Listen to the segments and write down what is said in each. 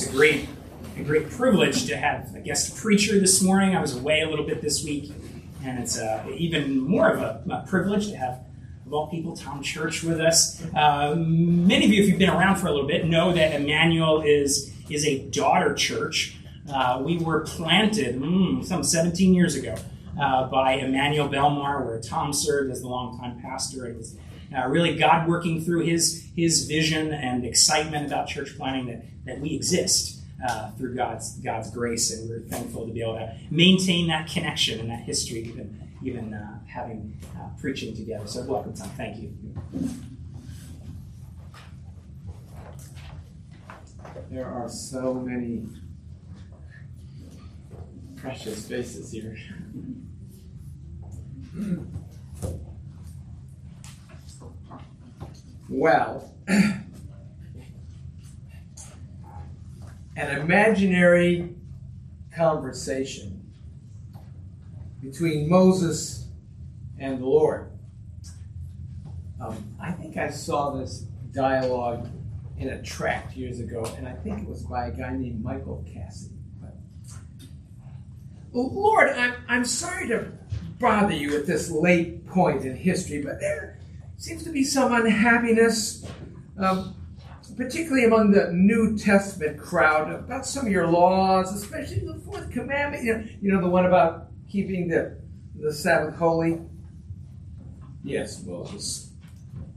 it's a great, a great privilege to have a guest preacher this morning. I was away a little bit this week, and it's uh, even more of a, a, privilege to have, of all people, Tom Church with us. Uh, many of you, if you've been around for a little bit, know that Emmanuel is is a daughter church. Uh, we were planted mm, some 17 years ago uh, by Emmanuel Belmar, where Tom served as the longtime pastor. It was uh, really God working through his, his vision and excitement about church planting that, that we exist uh, through God's, God's grace. And we're thankful to be able to maintain that connection and that history, even, even uh, having uh, preaching together. So, welcome, Tom. Thank you. There are so many precious faces here. Well, an imaginary conversation between Moses and the Lord. Um, I think I saw this dialogue in a tract years ago, and I think it was by a guy named Michael Cassidy. But, Lord, I'm, I'm sorry to bother you at this late point in history, but there seems to be some unhappiness, um, particularly among the New Testament crowd, about some of your laws, especially the fourth commandment. You know, you know the one about keeping the, the Sabbath holy? Yes, Moses.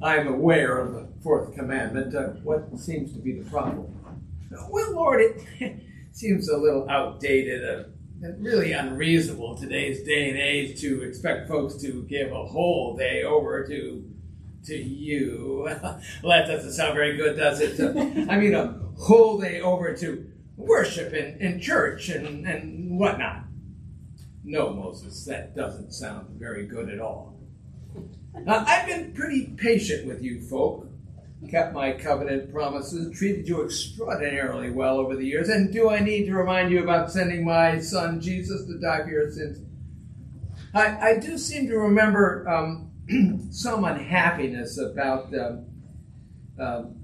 I am aware of the fourth commandment. Uh, what seems to be the problem? Well, Lord, it seems a little outdated. Uh, really unreasonable today's day and age to expect folks to give a whole day over to to you. well, that doesn't sound very good, does it? I mean, a whole day over to worship in, in church and, and whatnot. No, Moses, that doesn't sound very good at all. Now, I've been pretty patient with you folk, kept my covenant promises, treated you extraordinarily well over the years, and do I need to remind you about sending my son Jesus to die for your sins? I, I do seem to remember um, some unhappiness about um,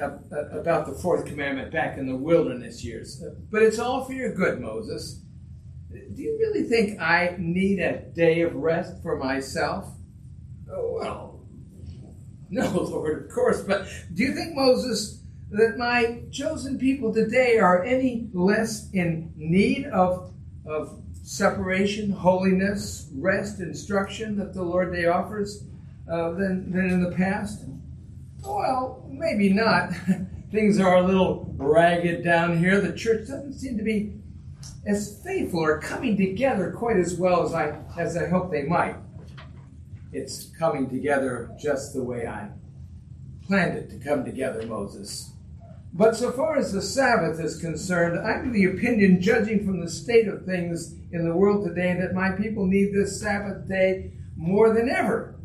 uh, about the fourth commandment back in the wilderness years. But it's all for your good, Moses. Do you really think I need a day of rest for myself? Oh, well, no, Lord, of course. But do you think, Moses, that my chosen people today are any less in need of, of separation, holiness, rest, instruction that the Lord Day offers uh, than, than in the past? Well, maybe not. Things are a little ragged down here. The church doesn't seem to be as faithful or coming together quite as well as I as I hope they might. It's coming together just the way I planned it to come together, Moses. But so far as the Sabbath is concerned, I'm of the opinion, judging from the state of things in the world today, that my people need this Sabbath day more than ever.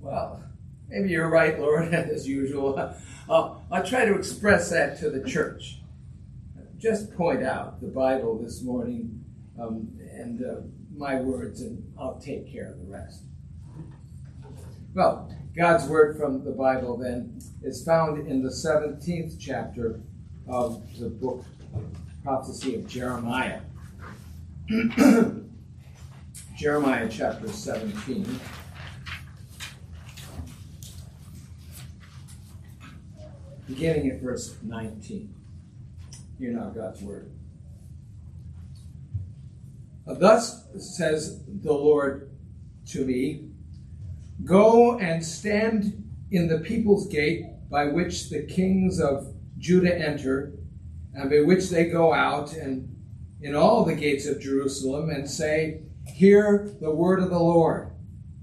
Well, maybe you're right, Lord, as usual. I'll, I'll try to express that to the church. Just point out the Bible this morning um, and uh, my words, and I'll take care of the rest. Well, God's word from the Bible then is found in the 17th chapter of the book of prophecy of Jeremiah. Jeremiah chapter 17. Beginning at verse 19. Hear now God's word. Thus says the Lord to me Go and stand in the people's gate by which the kings of Judah enter, and by which they go out, and in all the gates of Jerusalem, and say, Hear the word of the Lord,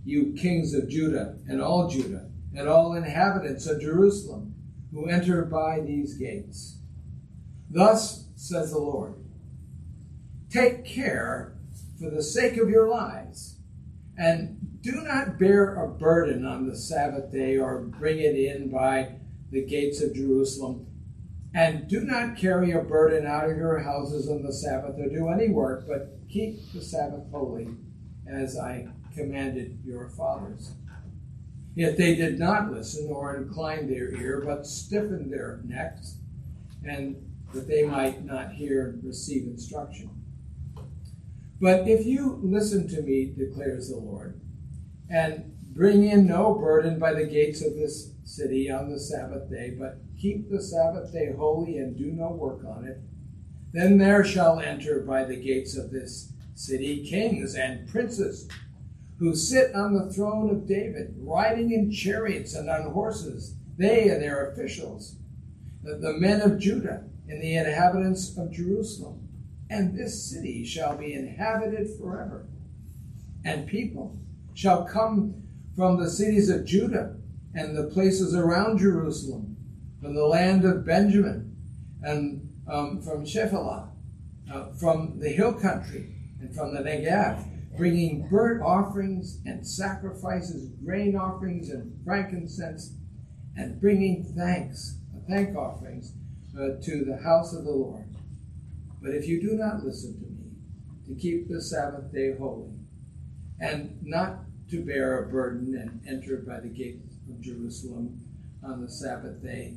you kings of Judah, and all Judah, and all inhabitants of Jerusalem, who enter by these gates. Thus says the Lord Take care for the sake of your lives, and do not bear a burden on the Sabbath day or bring it in by the gates of Jerusalem. And do not carry a burden out of your houses on the Sabbath or do any work, but keep the Sabbath holy as I commanded your fathers. Yet they did not listen or incline their ear, but stiffened their necks and that they might not hear and receive instruction. But if you listen to me, declares the Lord, and bring in no burden by the gates of this city on the Sabbath day, but keep the Sabbath day holy and do no work on it, then there shall enter by the gates of this city kings and princes who sit on the throne of David, riding in chariots and on horses, they and their officials, the men of Judah and the inhabitants of Jerusalem. And this city shall be inhabited forever. And people shall come from the cities of Judah and the places around Jerusalem, from the land of Benjamin, and um, from Shephelah, uh, from the hill country, and from the Negev, bringing burnt offerings and sacrifices, grain offerings and frankincense, and bringing thanks, thank offerings uh, to the house of the Lord. But if you do not listen to me, to keep the Sabbath day holy, and not to bear a burden and enter by the gates of Jerusalem on the Sabbath day,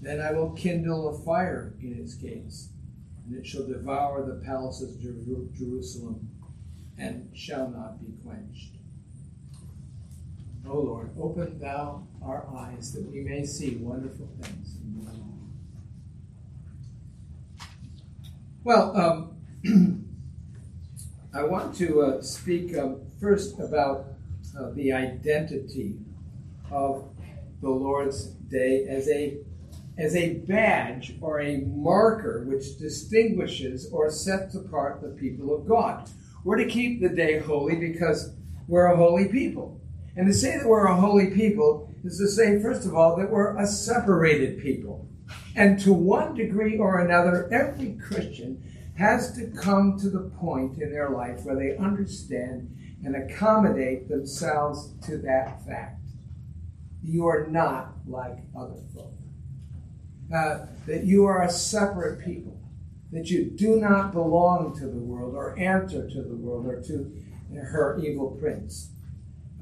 then I will kindle a fire in its gates, and it shall devour the palaces of Jerusalem, and shall not be quenched. O Lord, open thou our eyes that we may see wonderful things in thy law. Well, um, I want to uh, speak um, first about uh, the identity of the Lord's Day as a as a badge or a marker which distinguishes or sets apart the people of God. We're to keep the day holy because we're a holy people. And to say that we're a holy people is to say, first of all, that we're a separated people. And to one degree or another, every Christian has to come to the point in their life where they understand and accommodate themselves to that fact. You are not like other folk. Uh, that you are a separate people. That you do not belong to the world or answer to the world or to her evil prince.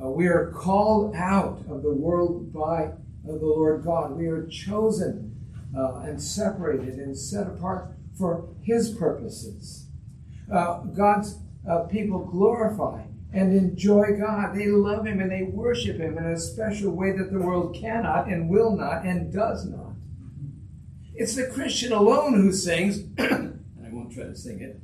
Uh, we are called out of the world by uh, the Lord God. We are chosen uh, and separated and set apart for His purposes. Uh, God's uh, people glorify and enjoy God. They love Him and they worship Him in a special way that the world cannot and will not and does not. It's the Christian alone who sings, and I won't try to sing it.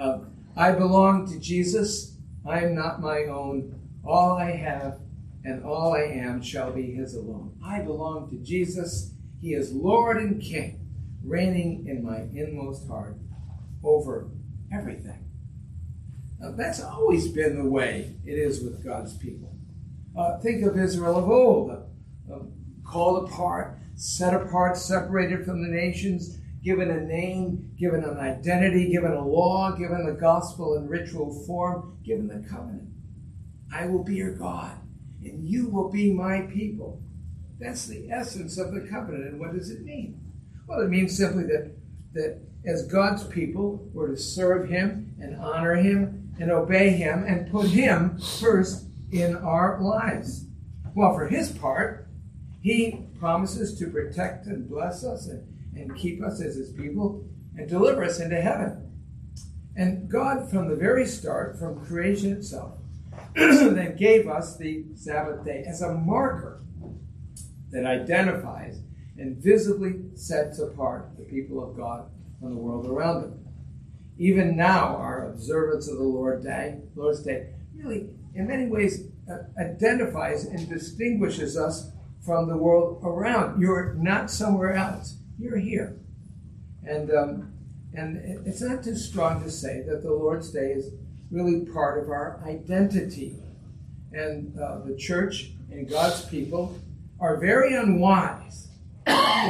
Uh, I belong to Jesus. I am not my own. All I have and all I am shall be His alone. I belong to Jesus. He is Lord and King, reigning in my inmost heart over everything. Now, that's always been the way it is with God's people. Uh, think of Israel of old, uh, uh, called apart, set apart, separated from the nations, given a name, given an identity, given a law, given the gospel in ritual form, given the covenant. I will be your God, and you will be my people. That's the essence of the covenant. And what does it mean? Well, it means simply that, that as God's people, we're to serve Him and honor Him and obey Him and put Him first in our lives. Well, for His part, He promises to protect and bless us and, and keep us as His people and deliver us into heaven. And God, from the very start, from creation itself, then gave us the Sabbath day as a marker that identifies and visibly sets apart the people of God from the world around them. Even now, our observance of the Lord Day, Lord's Day really, in many ways, uh, identifies and distinguishes us from the world around. You're not somewhere else. You're here. And, um, and it's not too strong to say that the Lord's Day is really part of our identity. And uh, the church and God's people are very unwise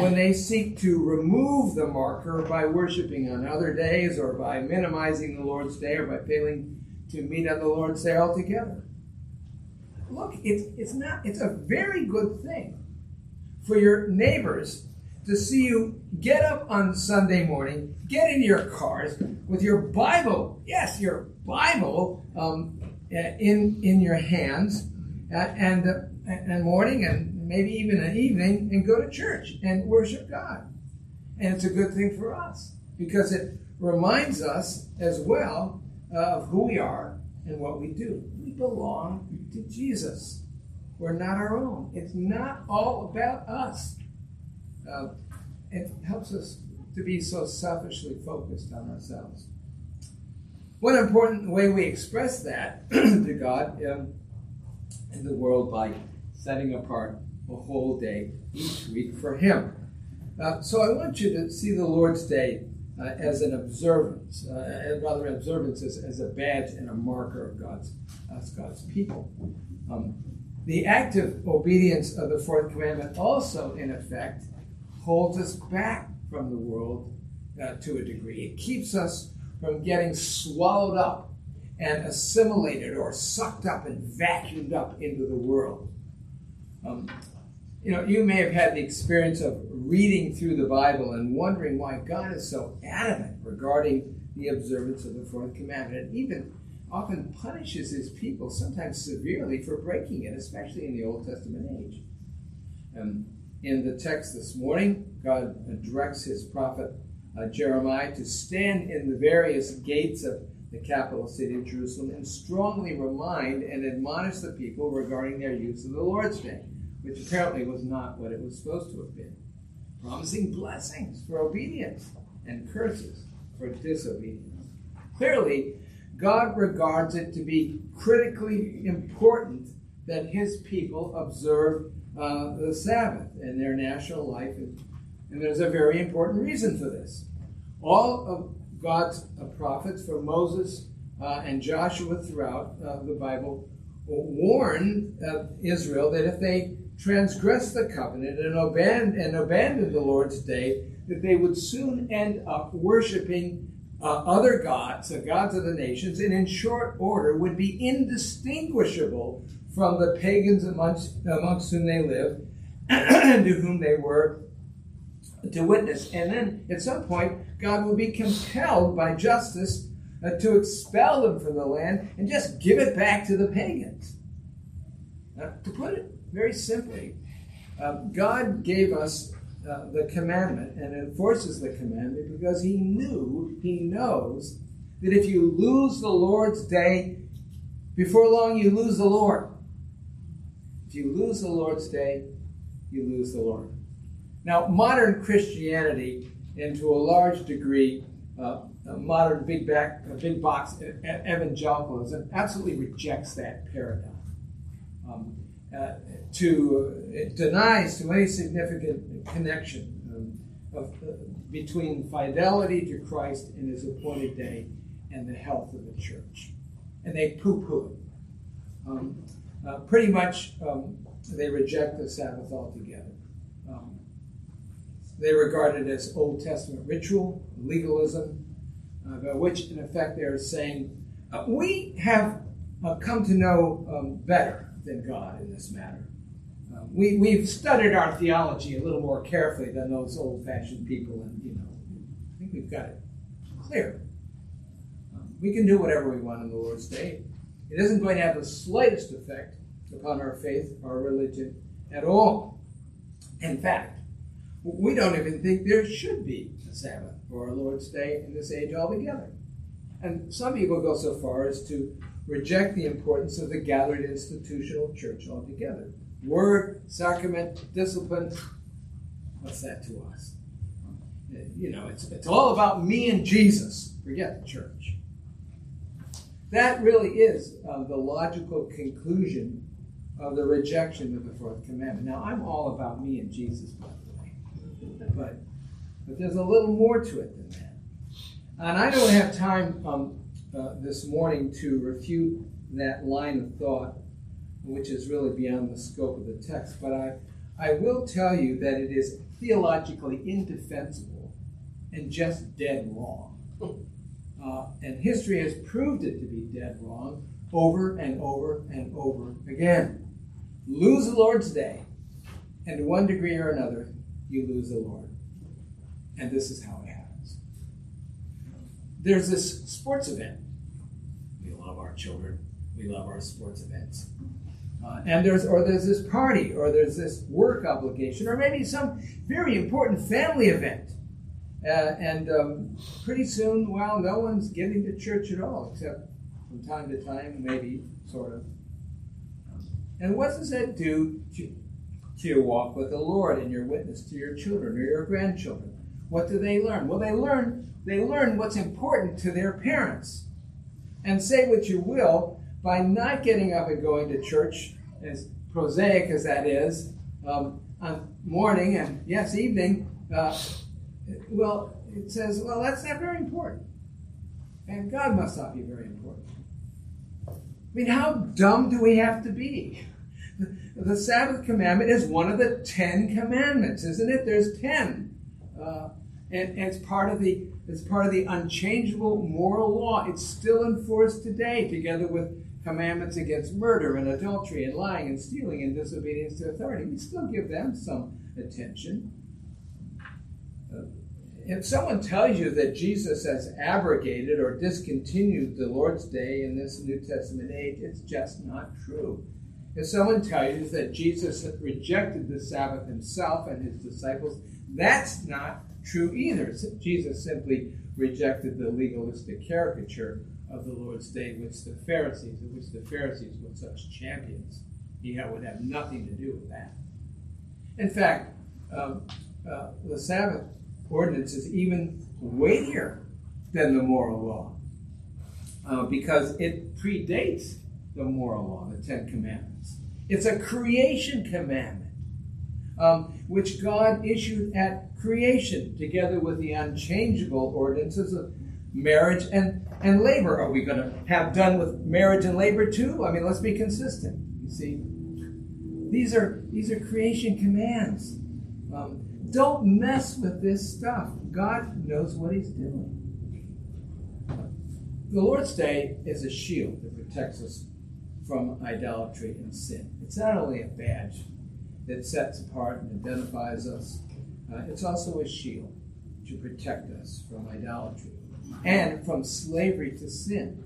when they seek to remove the marker by worshiping on other days or by minimizing the Lord's Day or by failing to meet on the Lord's Day altogether. Look, it's, it's not it's a very good thing for your neighbors to see you get up on Sunday morning, get in your cars with your Bible, yes, your Bible um, in in your hands, and uh, and morning and maybe even an evening, and go to church and worship God. And it's a good thing for us because it reminds us as well uh, of who we are and what we do. We belong to Jesus. We're not our own. It's not all about us. Uh, it helps us to be so selfishly focused on ourselves. One important way we express that to God um, in the world by setting apart a whole day each week for Him. Uh, so I want you to see the Lord's Day uh, as an observance, uh, rather an observance as, as, a badge and a marker of God's, God's people. Um, the active obedience of the fourth commandment also, in effect, holds us back from the world uh, to a degree. It keeps us from getting swallowed up and assimilated or sucked up and vacuumed up into the world. Um, you know, you may have had the experience of reading through the Bible and wondering why God is so adamant regarding the observance of the fourth commandment, and even often punishes his people, sometimes severely, for breaking it, especially in the Old Testament age. Um, in the text this morning, God directs his prophet uh, Jeremiah to stand in the various gates of the capital city of Jerusalem and strongly remind and admonish the people regarding their use of the Lord's Day, which apparently was not what it was supposed to have been, promising blessings for obedience and curses for disobedience. Clearly, God regards it to be critically important that his people observe uh, the Sabbath in their national life, and, and there's a very important reason for this. All of God's uh, prophets, from Moses uh, and Joshua throughout uh, the Bible, warn Israel that if they transgress the covenant and abandon, and abandon the Lord's day, that they would soon end up worshiping uh, other gods, the gods of the nations, and in short order would be indistinguishable from the pagans amongst, amongst whom they lived and to whom they were to witness. And then at some point, God will be compelled by justice uh, to expel them from the land and just give it back to the pagans. To put it very simply, uh, God gave us uh, the commandment and enforces the commandment because He knew, He knows, that if you lose the Lord's day, before long you lose the Lord. If you lose the Lord's day, you lose the Lord. Now, modern Christianity, and to a large degree, uh, modern big back, big box evangelicalism, absolutely rejects that paradigm. Um, uh, to it denies to any significant connection um, of, uh, between fidelity to Christ in His appointed day and the health of the church, and they poo-poo it. Um, uh, pretty much, um, they reject the Sabbath altogether. Um, they regard it as Old Testament ritual, legalism, uh, by which, in effect, they are saying, uh, we have uh, come to know um, better than God in this matter. We, we've studied our theology a little more carefully than those old fashioned people, and, you know, I think we've got it clear. Um, we can do whatever we want on the Lord's Day. It isn't going to have the slightest effect upon our faith, our religion at all. In fact, we don't even think there should be a Sabbath or a Lord's Day in this age altogether. And some people go so far as to reject the importance of the gathered institutional church altogether. Word, sacrament, discipline, what's that to us? You know, it's, it's all about me and Jesus. Forget the church. That really is uh, the logical conclusion of the rejection of the fourth commandment. Now, I'm all about me and Jesus, by the way. But, but there's a little more to it than that. And I don't have time um, uh, this morning to refute that line of thought, which is really beyond the scope of the text. But I, I will tell you that it is theologically indefensible and just dead wrong. Uh, and history has proved it to be dead wrong over and over and over again lose the Lord's day, and to one degree or another, you lose the Lord. And this is how it happens. There's this sports event. We love our children. We love our sports events. Uh, and there's or there's this party or there's this work obligation or maybe some very important family event Uh, and um, pretty soon, well, no one's getting to church at all, except from time to time, maybe, sort of. And what does that do to, to your walk with the Lord and your witness to your children or your grandchildren? What do they learn? Well, they learn they learn what's important to their parents. And say what you will, by not getting up and going to church, as prosaic as that is, um, on morning and yes, evening, uh, well, it says, well, that's not very important. And God must not be very important. I mean, how dumb do we have to be? The Sabbath commandment is one of the Ten Commandments, isn't it? There's ten, uh, and, and, it's part of the it's part of the unchangeable moral law. It's still enforced today, together with commandments against murder and adultery and lying and stealing and disobedience to authority. We still give them some attention. Uh, if someone tells you that Jesus has abrogated or discontinued the Lord's Day in this New Testament age, it's just not true. If someone tells you that Jesus rejected the Sabbath himself and his disciples, that's not true either. Jesus simply rejected the legalistic caricature of the Lord's Day, which the Pharisees, of which the Pharisees were such champions. He would have nothing to do with that. In fact, um, uh, the Sabbath ordinance is even weightier than the moral law uh, because it predates the moral law, the Ten Commandments. It's a creation commandment, um, which God issued at creation, together with the unchangeable ordinances of marriage and, and labor. Are we going to have done with marriage and labor too? I mean, let's be consistent. You see, these are these are creation commands. Um, don't mess with this stuff. God knows what He's doing. The Lord's Day is a shield that protects us from idolatry and sin. It's not only a badge that sets apart and identifies us, uh, it's also a shield to protect us from idolatry and from slavery to sin.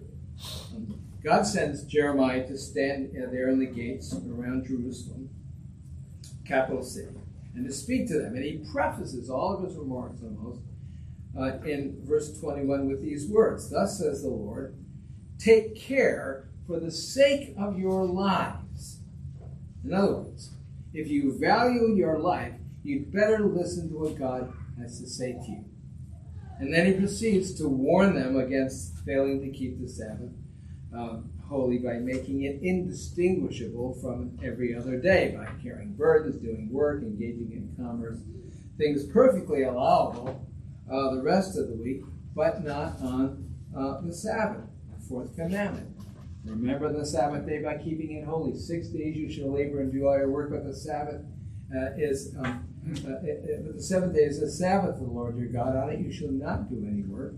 God sends Jeremiah to stand there in the gates around Jerusalem, capital city, and to speak to them. And he prefaces all of his remarks almost uh, in verse 21 with these words Thus says the Lord, take care for the sake of your lives. In other words, if you value your life, you'd better listen to what God has to say to you. And then he proceeds to warn them against failing to keep the Sabbath um, holy by making it indistinguishable from every other day, by carrying burdens, doing work, engaging in commerce, things perfectly allowable uh, the rest of the week, but not on uh, the Sabbath, the fourth commandment. Remember the Sabbath day by keeping it holy. Six days you shall labor and do all your work, but the Sabbath uh, is um, uh, it, it, the seventh day is the Sabbath of the Lord your God. On it you shall not do any work,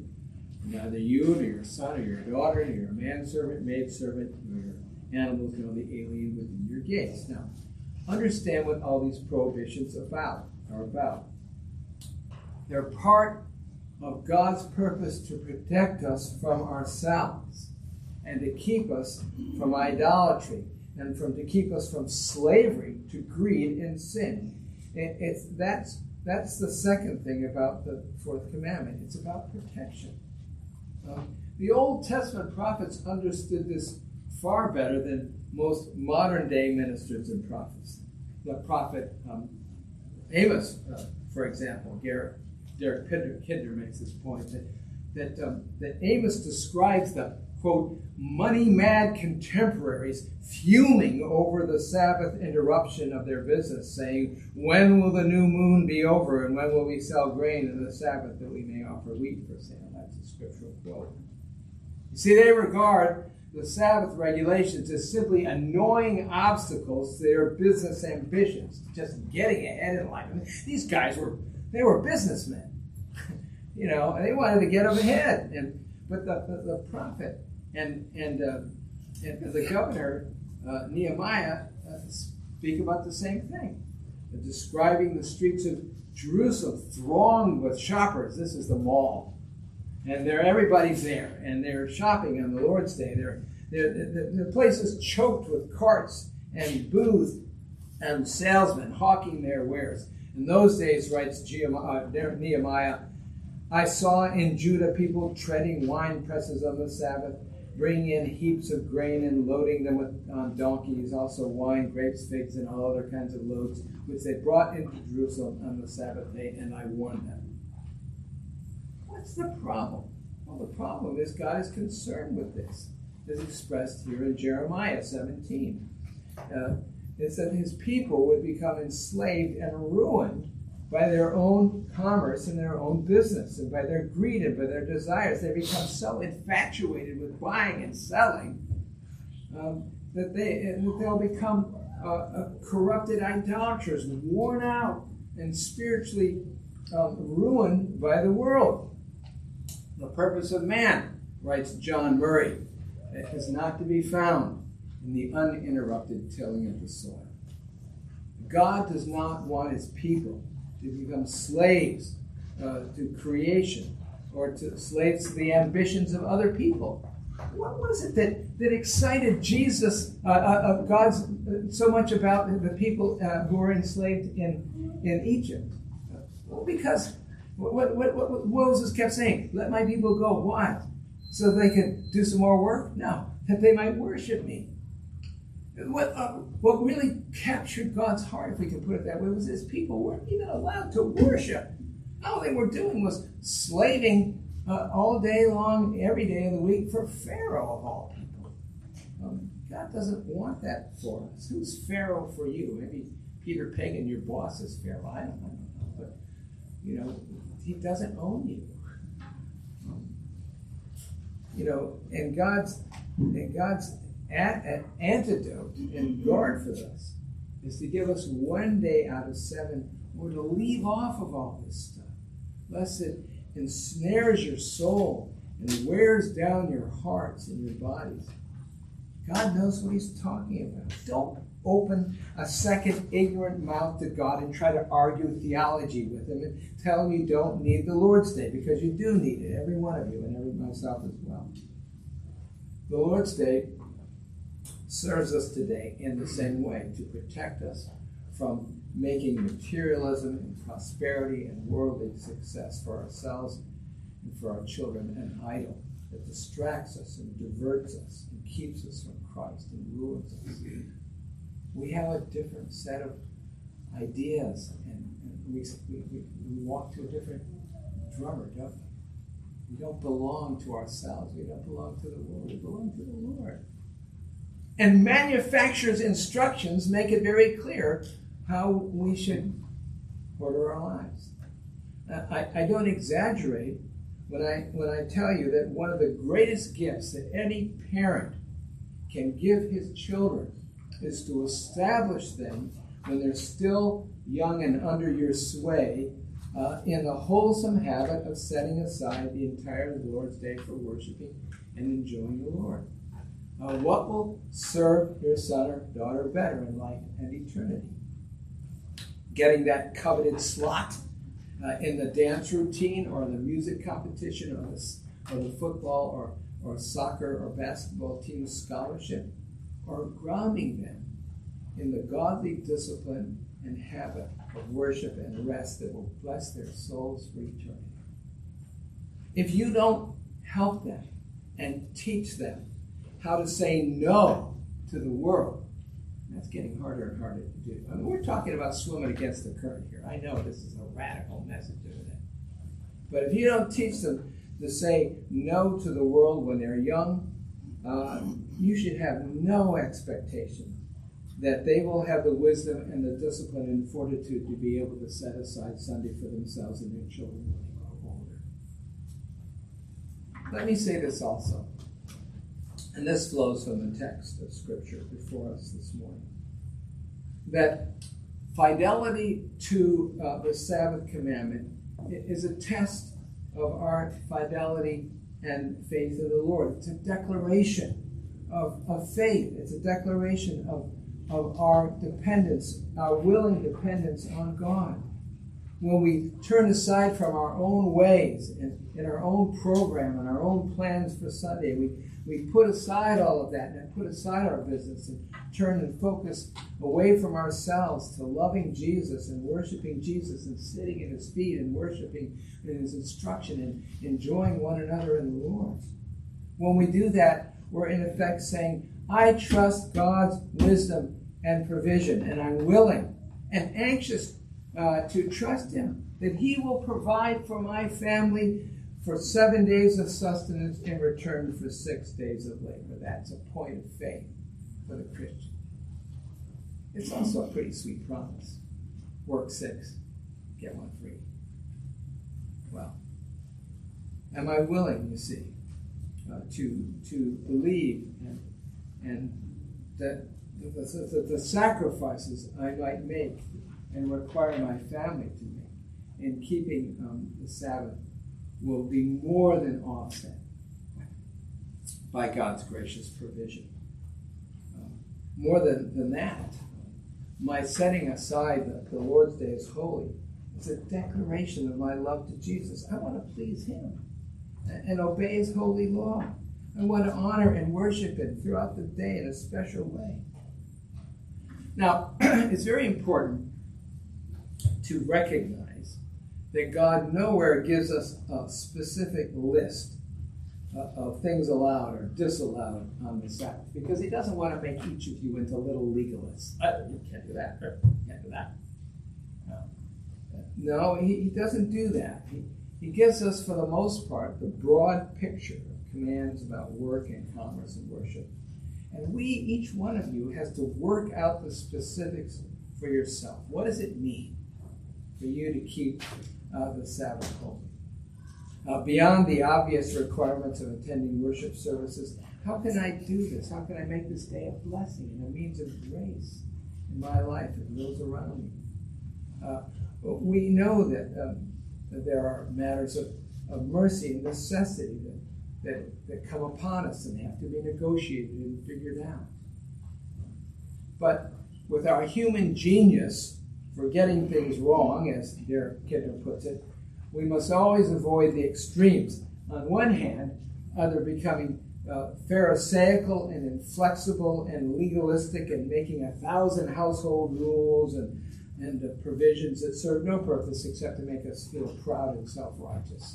neither you nor your son or your daughter, nor your manservant, maidservant, nor your animals, nor the alien within your gates. Now, understand what all these prohibitions about are about. They're part of God's purpose to protect us from ourselves and to keep us from idolatry and from to keep us from slavery to greed and sin. It, it's that's that's the second thing about the fourth commandment. It's about protection. Um, the Old Testament prophets understood this far better than most modern day ministers and prophets. The prophet um, Amos, uh, for example, Garrett, Derek Kidner makes this point that that, um, that Amos describes the quote, money mad contemporaries fuming over the Sabbath interruption of their business, saying, When will the new moon be over, and when will we sell grain in the Sabbath that we may offer wheat for sale? That's a scriptural quote. You see, they regard the Sabbath regulations as simply annoying obstacles to their business ambitions, just getting ahead in life. I mean, these guys were they were businessmen, you know, and they wanted to get them ahead. And but the, the, the prophet and and uh, and the governor uh, Nehemiah uh, speak about the same thing, describing the streets of Jerusalem thronged with shoppers. This is the mall, and there everybody's there, and they're shopping on the Lord's Day. They're, they're, the, the place is choked with carts and booths and salesmen hawking their wares. In those days, writes uh, Nehemiah, I saw in Judah people treading wine presses on the Sabbath, bringing in heaps of grain and loading them with on donkeys, also wine, grapes, figs, and all other kinds of loads, which they brought into Jerusalem on the Sabbath day, and I warned them. What's the problem? Well, the problem is God is concerned with this, as expressed here in Jeremiah 17. Uh, it said his people would become enslaved and ruined by their own commerce and their own business and by their greed and by their desires. They become so infatuated with buying and selling um, that, they, that they'll become uh, uh, corrupted idolaters, worn out and spiritually um, ruined by the world. The purpose of man, writes John Murray, is not to be found in the uninterrupted tilling of the soil. God does not want his people to become slaves uh, to creation or to slaves to the ambitions of other people. What was it that, that excited Jesus, uh, uh, uh God's uh, so much about the people uh, who were enslaved in, in Egypt? Well, because what, what, what, Moses kept saying, let my people go. Why? So they could do some more work? No, that they might worship me. What, uh, what really captured God's heart, if we can put it that way, was his people weren't even allowed to worship. All they were doing was slaving uh, all day long, every day of the week for Pharaoh of all people. Um, God doesn't want that for us. Who's Pharaoh for you? Maybe Peter Pagan, your boss, is Pharaoh. I don't know. But, you know, he doesn't own you. Um, you know, and God's and God's an antidote and mm-hmm. guard for us is to give us one day out of seven or to leave off of all this stuff, lest it ensnares your soul and wears down your hearts and your bodies. God knows what He's talking about. Don't open a second ignorant mouth to God and try to argue theology with Him and tell Him you don't need the Lord's Day because you do need it, every one of you, and every myself as well. The Lord's Day serves us today in the same way to protect us from making materialism and prosperity and worldly success for ourselves and for our children an idol that distracts us and diverts us and keeps us from Christ and ruins us. We have a different set of ideas and, and we, we, we walk to a different drummer, don't we? We don't belong to ourselves. We don't belong to the world. We belong to the Lord. And manufacturer's instructions make it very clear how we should order our lives. I, I don't exaggerate when I, when I tell you that one of the greatest gifts that any parent can give his children is to establish them when they're still young and under your sway uh, in the wholesome habit of setting aside the entire Lord's Day for worshiping and enjoying the Lord. What will serve your son or daughter better in life and eternity? Getting that coveted slot uh, in the dance routine or the music competition or the, or the football or, or soccer or basketball team scholarship, or grounding them in the godly discipline and habit of worship and rest that will bless their souls for eternity. If you don't help them and teach them how to say no to the world. That's getting harder and harder to do. I mean, we're talking about swimming against the current here. I know this is a radical message, isn't it? But if you don't teach them to say no to the world when they're young, uh, you should have no expectation that they will have the wisdom and the discipline and fortitude to be able to set aside Sunday for themselves and their children when they grow older. Let me say this also. And this flows from the text of Scripture before us this morning. That fidelity to uh, the Sabbath commandment is a test of our fidelity and faith of the Lord. It's a declaration of, of faith, it's a declaration of, of our dependence, our willing dependence on God. When we turn aside from our own ways and in our own program and our own plans for Sunday, we, we put aside all of that and put aside our business and turn and focus away from ourselves to loving Jesus and worshiping Jesus and sitting at his feet and worshiping in his instruction and enjoying one another in the Lord. When we do that, we're in effect saying, I trust God's wisdom and provision, and I'm willing and anxious uh, to trust Him that He will provide for my family for seven days of sustenance in return for six days of labor. That's a point of faith for the Christian. It's also a pretty sweet promise. Work six, get one free. Well, am I willing, you see, uh, to, to believe and, and that the, the, the, sacrifices I might make and require my family to make in keeping um, the Sabbath will be more than offset by God's gracious provision. Um, more than, than that, my setting aside the, the Lord's Day as holy is a declaration of my love to Jesus. I want to please Him and, and obey His holy law. I want to honor and worship Him throughout the day in a special way. Now, it's very important to recognize that God nowhere gives us a specific list uh, of things allowed or disallowed on the Sabbath because He doesn't want to make each of you into little legalists. Uh, you can't do that. You can't do that. No, he, he doesn't do that. He, he gives us, for the most part, the broad picture of commands about work and commerce and worship. And we, each one of you, has to work out the specifics for yourself. What does it mean for you to keep uh, the Sabbath holy? Uh, beyond the obvious requirements of attending worship services, how can I do this? How can I make this day a blessing and a means of grace in my life and those around me? Uh, we know that, um, that, there are matters of, of mercy and necessity that, that, that come upon us and have to be negotiated and figured out. But with our human genius for getting things wrong, as Derek Kidner puts it, we must always avoid the extremes. On one hand, either becoming uh, pharisaical and inflexible and legalistic and making a thousand household rules and, and uh, provisions that serve no purpose except to make us feel proud and self righteous.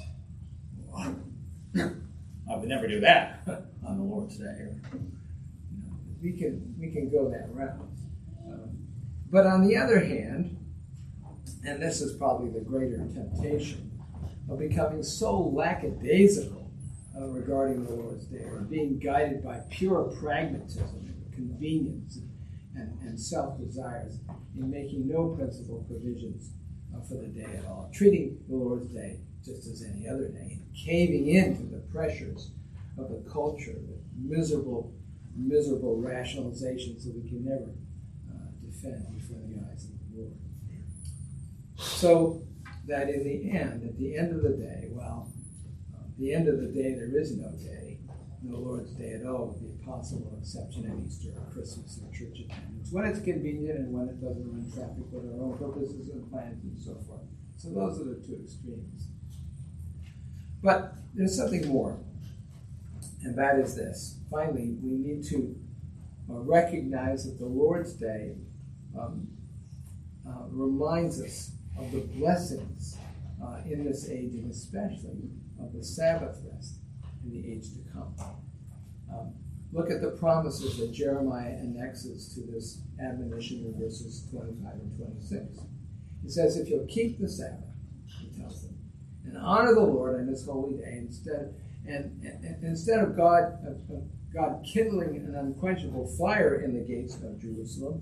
I would never do that on the Lord's Day. we can we can go that route. But on the other hand, and this is probably the greater temptation of becoming so lackadaisical uh, regarding the Lord's Day, or being guided by pure pragmatism and convenience and, and self desires in making no principal provisions uh, for the day at all, treating the Lord's Day just as any other day, and caving into the pressures of the culture, the miserable, miserable rationalizations that we can never defend before the eyes of the Lord. So that in the end, at the end of the day, well, uh, the end of the day, there is no day, no Lord's Day at all, with the possible exception of Easter or Christmas or church attendance, when it's convenient and when it doesn't run traffic with our own purposes and plans and so forth. So those are the two extremes. But there's something more, and that is this. Finally, we need to uh, recognize that the Lord's Day um, uh, reminds us of the blessings uh, in this age, and especially of the Sabbath rest in the age to come. Um, look at the promises that Jeremiah annexes to this admonition in verses 25 and 26. He says, If you'll keep the Sabbath, he tells them, and honor the Lord on His holy day instead. And, and, and instead of God, uh, God kindling an unquenchable fire in the gates of Jerusalem,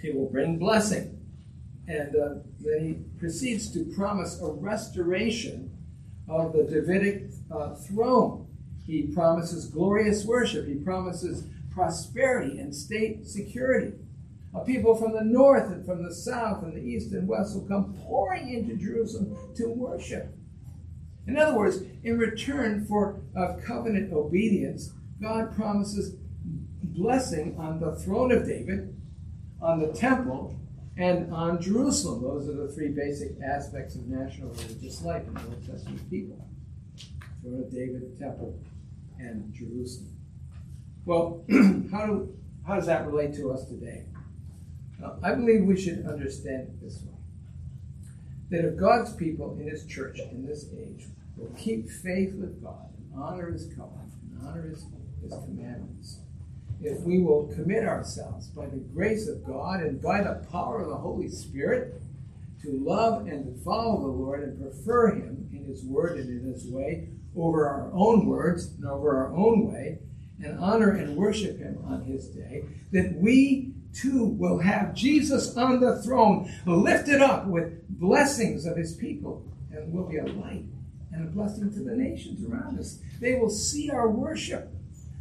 He will bring blessing. And uh, then He proceeds to promise a restoration of the Davidic uh, throne. He promises glorious worship. He promises prosperity and state security. Uh, people from the north and from the south and the east and west will come pouring into Jerusalem to worship. In other words, in return for uh, covenant obedience, God promises blessing on the throne of David, on the temple, and on Jerusalem. Those are the three basic aspects of national religious life in the Old Testament people throne of David, the temple, and Jerusalem. Well, how, do, how does that relate to us today? I believe we should understand it this way that if God's people in His church in this age will keep faith with God and honor His covenant and honor His, his commandments, if we will commit ourselves by the grace of God and by the power of the Holy Spirit to love and to follow the Lord and prefer Him in His word and in His way over our own words and over our own way, and honor and worship Him on His day, that we too will have Jesus on the throne, lifted up with blessings of His people, and will be a light and a blessing to the nations around us. They will see our worship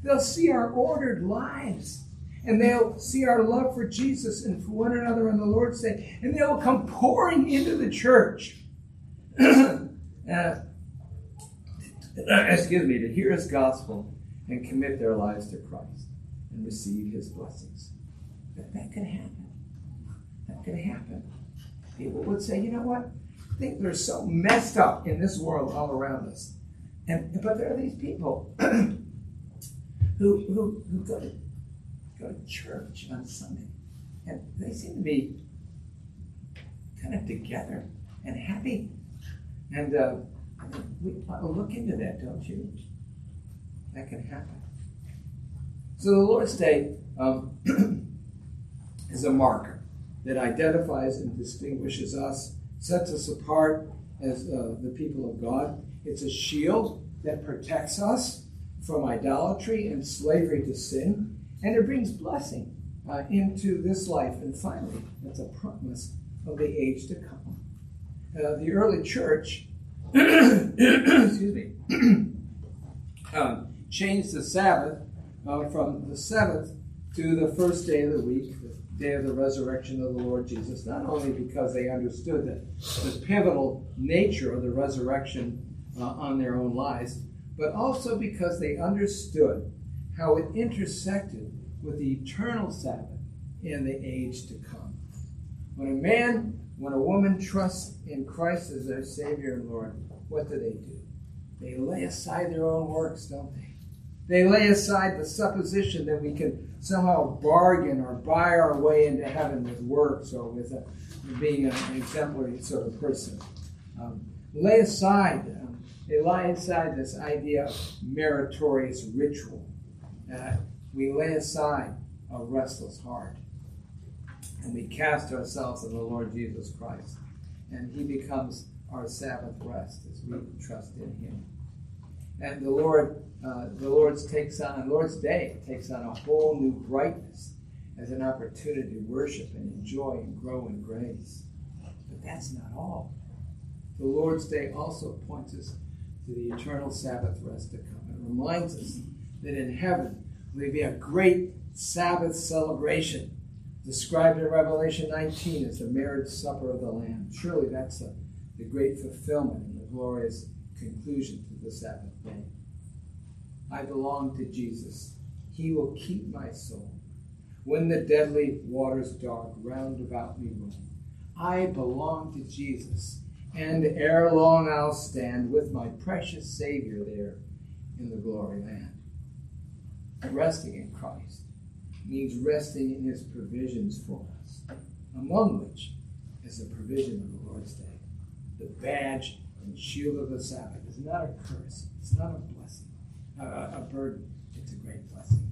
They'll see our ordered lives. And they'll see our love for Jesus and for one another and the Lord's Day. And they'll come pouring into the church. uh, excuse me, to hear his gospel and commit their lives to Christ and receive his blessings. That, that can happen. That can happen. People would say, you know what? Things are so messed up in this world all around us. And but there are these people who, who, who go, to, go to church on Sunday. And they seem to be kind of together and happy. And uh, we ought to look into that, don't you? That can happen. So the Lord's Day um, is a marker that identifies and distinguishes us, sets us apart as uh, the people of God. It's a shield that protects us from idolatry and slavery to sin, and it brings blessing uh, into this life. And finally, it's a promise of the age to come. Uh, the early church, excuse me, um, changed the Sabbath uh, from the seventh to the first day of the week, the day of the resurrection of the Lord Jesus, not only because they understood that the pivotal nature of the resurrection uh, on their own lives, but also because they understood how it intersected with the eternal Sabbath in the age to come. When a man, when a woman trusts in Christ as their Savior and Lord, what do they do? They lay aside their own works, don't they? They lay aside the supposition that we can somehow bargain or buy our way into heaven with works or with a, being an exemplary sort of person. Um, lay aside they lie inside this idea of meritorious ritual. Uh, we lay aside a restless heart and we cast ourselves on the Lord Jesus Christ. And He becomes our Sabbath rest as we trust in Him. And the Lord, uh, the Lord's takes on, Lord's Day takes on a whole new brightness as an opportunity to worship and enjoy and grow in grace. But that's not all. The Lord's Day also points us to the eternal Sabbath rest to come. It reminds us that in heaven will be a great Sabbath celebration described in Revelation 19 as the marriage supper of the Lamb. Surely that's a, the great fulfillment and the glorious conclusion to the Sabbath day. I belong to Jesus. He will keep my soul. When the deadly waters dark round about me roam, I belong to Jesus and ere long I'll stand with my precious Savior there in the glory land. Resting in Christ means resting in his provisions for us, among which is the provision of the Lord's Day. The badge and shield of the Sabbath is not a curse, it's not a blessing, a, a burden, it's a great blessing.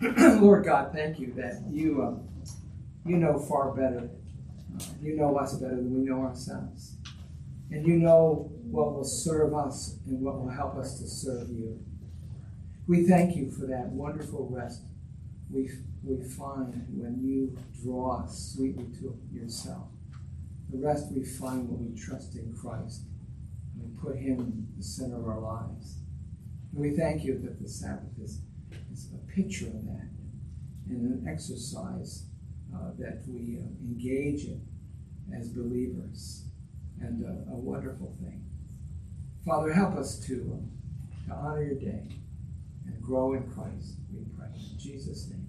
Lord God, thank you that you. Um, you know far better. You know us better than we know ourselves. And you know what will serve us and what will help us to serve you. We thank you for that wonderful rest we, we find when you draw us sweetly to yourself. The rest we find when we trust in Christ and we put Him in the center of our lives. And we thank you that the Sabbath is, is a picture of that and an exercise uh, that we uh, engage in as believers, and uh, a wonderful thing. Father, help us to, um, to honor your day and grow in Christ, we pray. In Jesus' name.